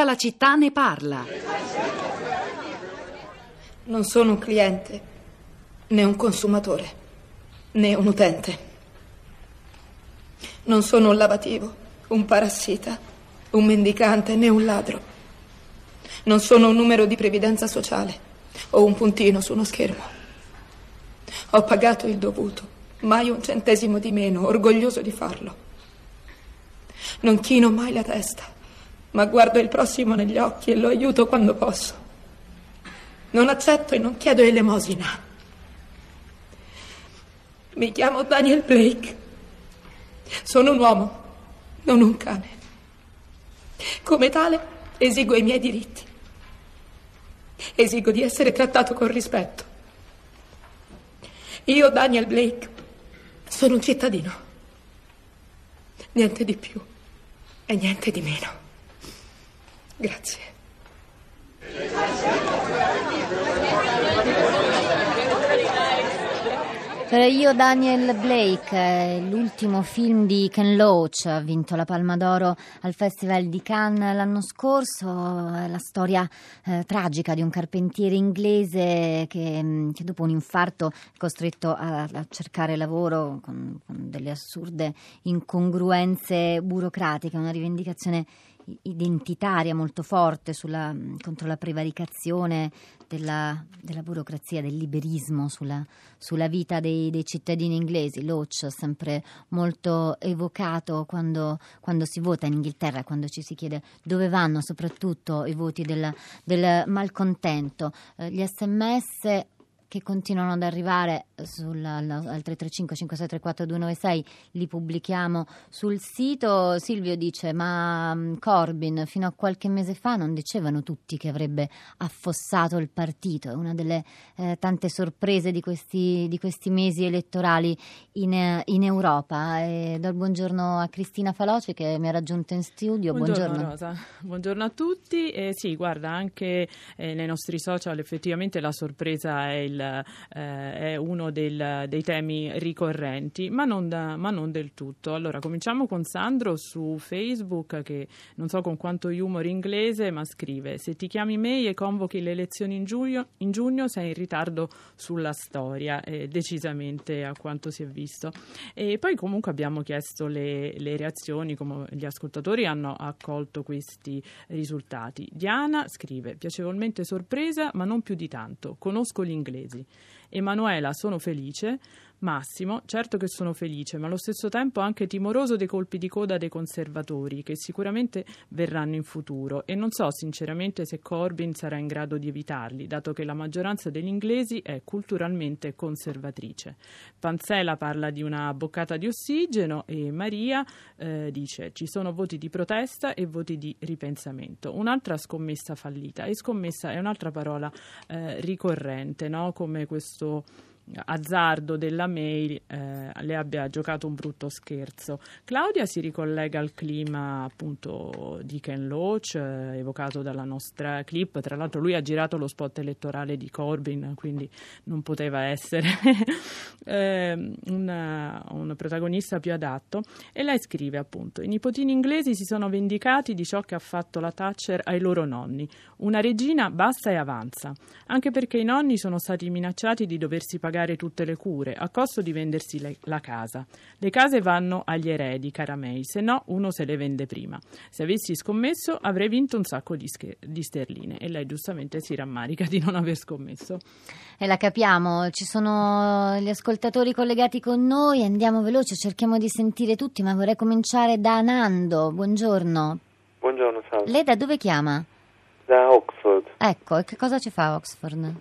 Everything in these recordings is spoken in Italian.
Tutta la città ne parla. Non sono un cliente, né un consumatore, né un utente. Non sono un lavativo, un parassita, un mendicante, né un ladro. Non sono un numero di previdenza sociale o un puntino su uno schermo. Ho pagato il dovuto, mai un centesimo di meno, orgoglioso di farlo. Non chino mai la testa, ma guardo il prossimo negli occhi e lo aiuto quando posso. Non accetto e non chiedo elemosina. Mi chiamo Daniel Blake. Sono un uomo, non un cane. Come tale esigo i miei diritti. Esigo di essere trattato con rispetto. Io, Daniel Blake, sono un cittadino. Niente di più e niente di meno. Grazie. Per io Daniel Blake, l'ultimo film di Ken Loach, ha vinto la Palma d'Oro al Festival di Cannes l'anno scorso, la storia eh, tragica di un carpentiere inglese che, mm, che, dopo un infarto è costretto a, a cercare lavoro con, con delle assurde incongruenze burocratiche, una rivendicazione identitaria molto forte sulla, contro la prevaricazione della, della, burocrazia, del liberismo sulla, sulla vita dei, dei, cittadini inglesi. Loach sempre molto evocato quando, quando, si vota in Inghilterra, quando ci si chiede dove vanno soprattutto i voti del, del malcontento. Eh, gli sms che continuano ad arrivare sulla, al 335 5634 296 li pubblichiamo sul sito. Silvio dice: Ma mm, Corbyn fino a qualche mese fa non dicevano tutti che avrebbe affossato il partito. È una delle eh, tante sorprese di questi, di questi, mesi elettorali in, in Europa. E do il buongiorno a Cristina Faloci che mi ha raggiunto in studio. Buongiorno, buongiorno. Rosa. Buongiorno a tutti. Eh, sì, guarda, anche eh, nei nostri social effettivamente la sorpresa è il eh, è uno del, dei temi ricorrenti, ma non, da, ma non, del tutto. Allora, cominciamo con Sandro su Facebook, che non so con quanto humor inglese, ma scrive: Se ti chiami May e convochi le elezioni in giugno, in giugno sei in ritardo sulla storia, eh, decisamente a quanto si è visto. E poi comunque abbiamo chiesto le, le reazioni, come gli ascoltatori hanno accolto questi risultati. Diana scrive: Piacevolmente sorpresa, ma non più di tanto. Conosco gli inglesi. Emanuela, sono felice. Massimo, certo che sono felice, ma allo stesso tempo anche timoroso dei colpi di coda dei conservatori, che sicuramente verranno in futuro, e non so sinceramente se Corbyn sarà in grado di evitarli, dato che la maggioranza degli inglesi è culturalmente conservatrice. Panzela parla di una boccata di ossigeno e Maria eh, dice ci sono voti di protesta e voti di ripensamento. Un'altra scommessa fallita, e scommessa è un'altra parola eh, ricorrente, no? come questo azzardo della mail eh, le abbia giocato un brutto scherzo. Claudia si ricollega al clima appunto di Ken Loach eh, evocato dalla nostra clip, tra l'altro lui ha girato lo spot elettorale di Corbyn, quindi non poteva essere eh, una, un protagonista più adatto. E lei scrive appunto i nipotini inglesi si sono vendicati di ciò che ha fatto la Thatcher ai loro nonni, una regina basta e avanza, anche perché i nonni sono stati minacciati di doversi pagare pagare tutte le cure, a costo di vendersi le, la casa. Le case vanno agli eredi, cara May, se no uno se le vende prima. Se avessi scommesso avrei vinto un sacco di, scher- di sterline e lei giustamente si rammarica di non aver scommesso. E la capiamo, ci sono gli ascoltatori collegati con noi, andiamo veloce, cerchiamo di sentire tutti, ma vorrei cominciare da Nando. Buongiorno. Buongiorno, salve. Lei da dove chiama? Da Oxford. Ecco, e che cosa ci fa Oxford?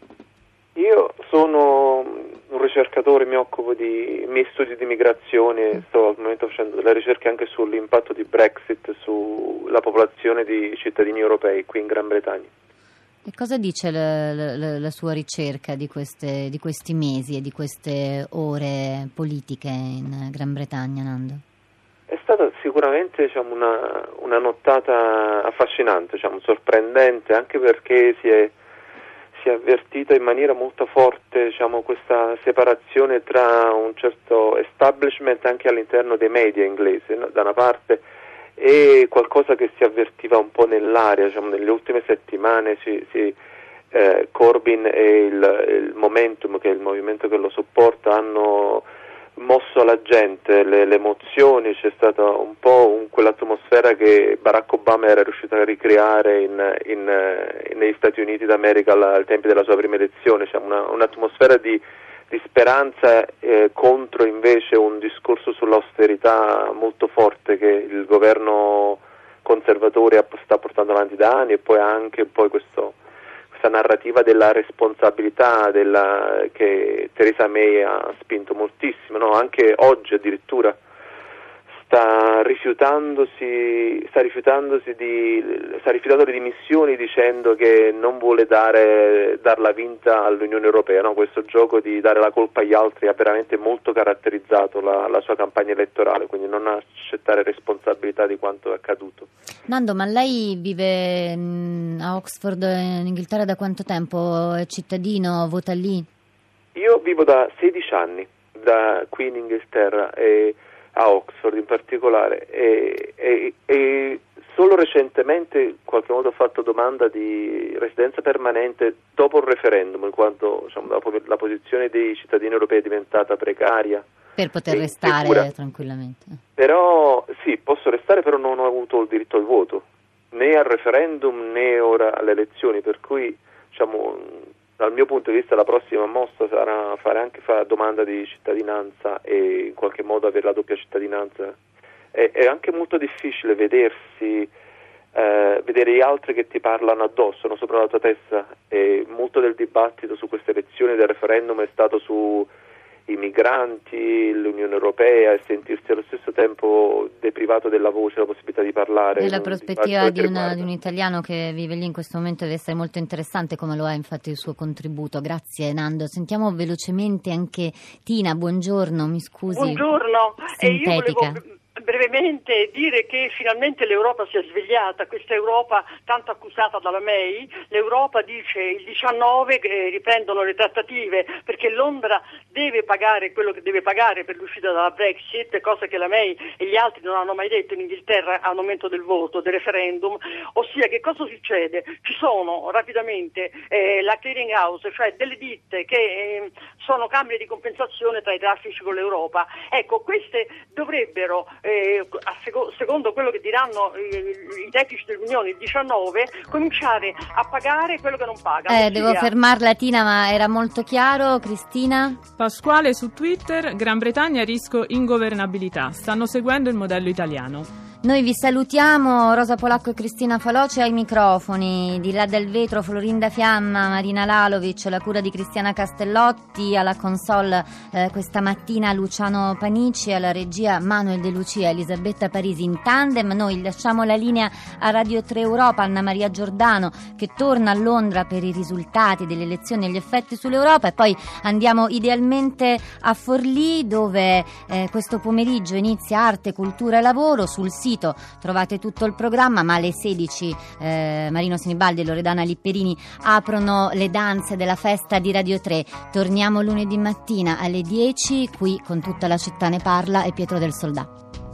Io sono un ricercatore, mi occupo di miei studi di migrazione, sto al momento facendo delle ricerche anche sull'impatto di Brexit sulla popolazione di cittadini europei qui in Gran Bretagna. E cosa dice la, la, la sua ricerca di, queste, di, questi mesi e di queste ore politiche in Gran Bretagna, Nando? È stata sicuramente diciamo, una, una, nottata affascinante, diciamo, sorprendente, anche perché si è è avvertita in maniera molto forte diciamo, questa separazione tra un certo establishment anche all'interno dei media inglesi, no? da una parte e qualcosa che si avvertiva un po' nell'aria, diciamo, nelle ultime settimane si, si, eh, Corbyn e il, il, Momentum, che è il movimento che lo sopporta, hanno mosso la gente, le, le emozioni, c'è stata un po' un, quell'atmosfera che Barack Obama era riuscito a ricreare in, in, in, negli Stati Uniti d'America al, ai tempi della sua prima elezione, cioè una, un'atmosfera di, di speranza eh, contro invece un discorso sull'austerità molto forte che il governo conservatore sta portando avanti da anni e poi anche poi questo questa narrativa della responsabilità della, che Theresa May ha spinto moltissimo, no? anche oggi addirittura sta rifiutandosi, sta rifiutandosi di, sta rifiutando le dimissioni dicendo che non vuole dare, darla vinta all'Unione Europea, no? questo gioco di dare la colpa agli altri ha veramente molto caratterizzato la, la sua campagna elettorale, quindi non accettare responsabilità di quanto è accaduto. Nando, ma lei vive a Oxford in Inghilterra da quanto tempo? È cittadino, vota lì? Io vivo da 16 anni da qui in Inghilterra e a Oxford in particolare e, e, e, solo recentemente in qualche modo ho fatto domanda di residenza permanente dopo il referendum, in quanto diciamo, dopo la posizione dei cittadini europei è diventata precaria. Per poter restare sicura. tranquillamente. Però sì, posso restare, però non ho avuto il diritto al voto, né al referendum né ora alle elezioni, per cui diciamo, dal mio punto di vista la prossima mossa sarà fare anche fare domanda di cittadinanza e in qualche modo avere la doppia cittadinanza. È, è anche molto difficile vedersi, eh, vedere gli altri che ti parlano addosso, no, sopra la tua testa e molto del dibattito su queste elezioni del referendum è stato su i migranti, l'Unione Europea e sentirsi allo stesso tempo deprivato della voce, la possibilità di parlare. Nella prospettiva di, una, di, un italiano che vive lì in questo momento deve essere molto interessante come lo è infatti il suo contributo. Grazie Nando. Sentiamo velocemente anche Tina, buongiorno, mi scusi. Buongiorno, Sintetica. io volevo brevemente dire che finalmente l'Europa si è svegliata, questa Europa tanto accusata dalla May, l'Europa dice il 19 che riprendono le trattative perché Londra deve pagare quello che deve pagare per l'uscita dalla Brexit, cosa che la May e gli altri non hanno mai detto in Inghilterra al momento del voto, del referendum, ossia che cosa succede? Ci sono rapidamente eh, la clearing house, cioè delle ditte che eh, sono camere di compensazione tra i traffici con l'Europa. Ecco, queste dovrebbero eh, secondo quello che diranno i, i tecnici dell'Unione il 19, cominciare a pagare quello che non paga. Eh, devo fermarla Tina, ma era molto chiaro, Cristina? Pasquale su Twitter, Gran Bretagna rischio ingovernabilità, stanno seguendo il modello italiano. Noi vi salutiamo, Rosa Polacco e Cristina Faloci ai microfoni, di là del vetro Florinda Fiamma, Marina Lalovic, la cura di Cristiana Castellotti, alla console eh, questa mattina Luciano Panici, alla regia Manuel De Lucia, Elisabetta Parisi in tandem. Noi lasciamo la linea a Radio 3 Europa, Anna Maria Giordano che torna a Londra per i risultati delle elezioni e gli effetti sull'Europa. E poi andiamo idealmente a Forlì dove eh, questo pomeriggio inizia arte, cultura e lavoro. Sul sito sito trovate tutto il programma, ma alle 16 eh, Marino Sinibaldi e Loredana Lipperini aprono le danze della festa di Radio 3. Torniamo lunedì mattina alle 10 qui con tutta la città ne parla e Pietro del Soldato.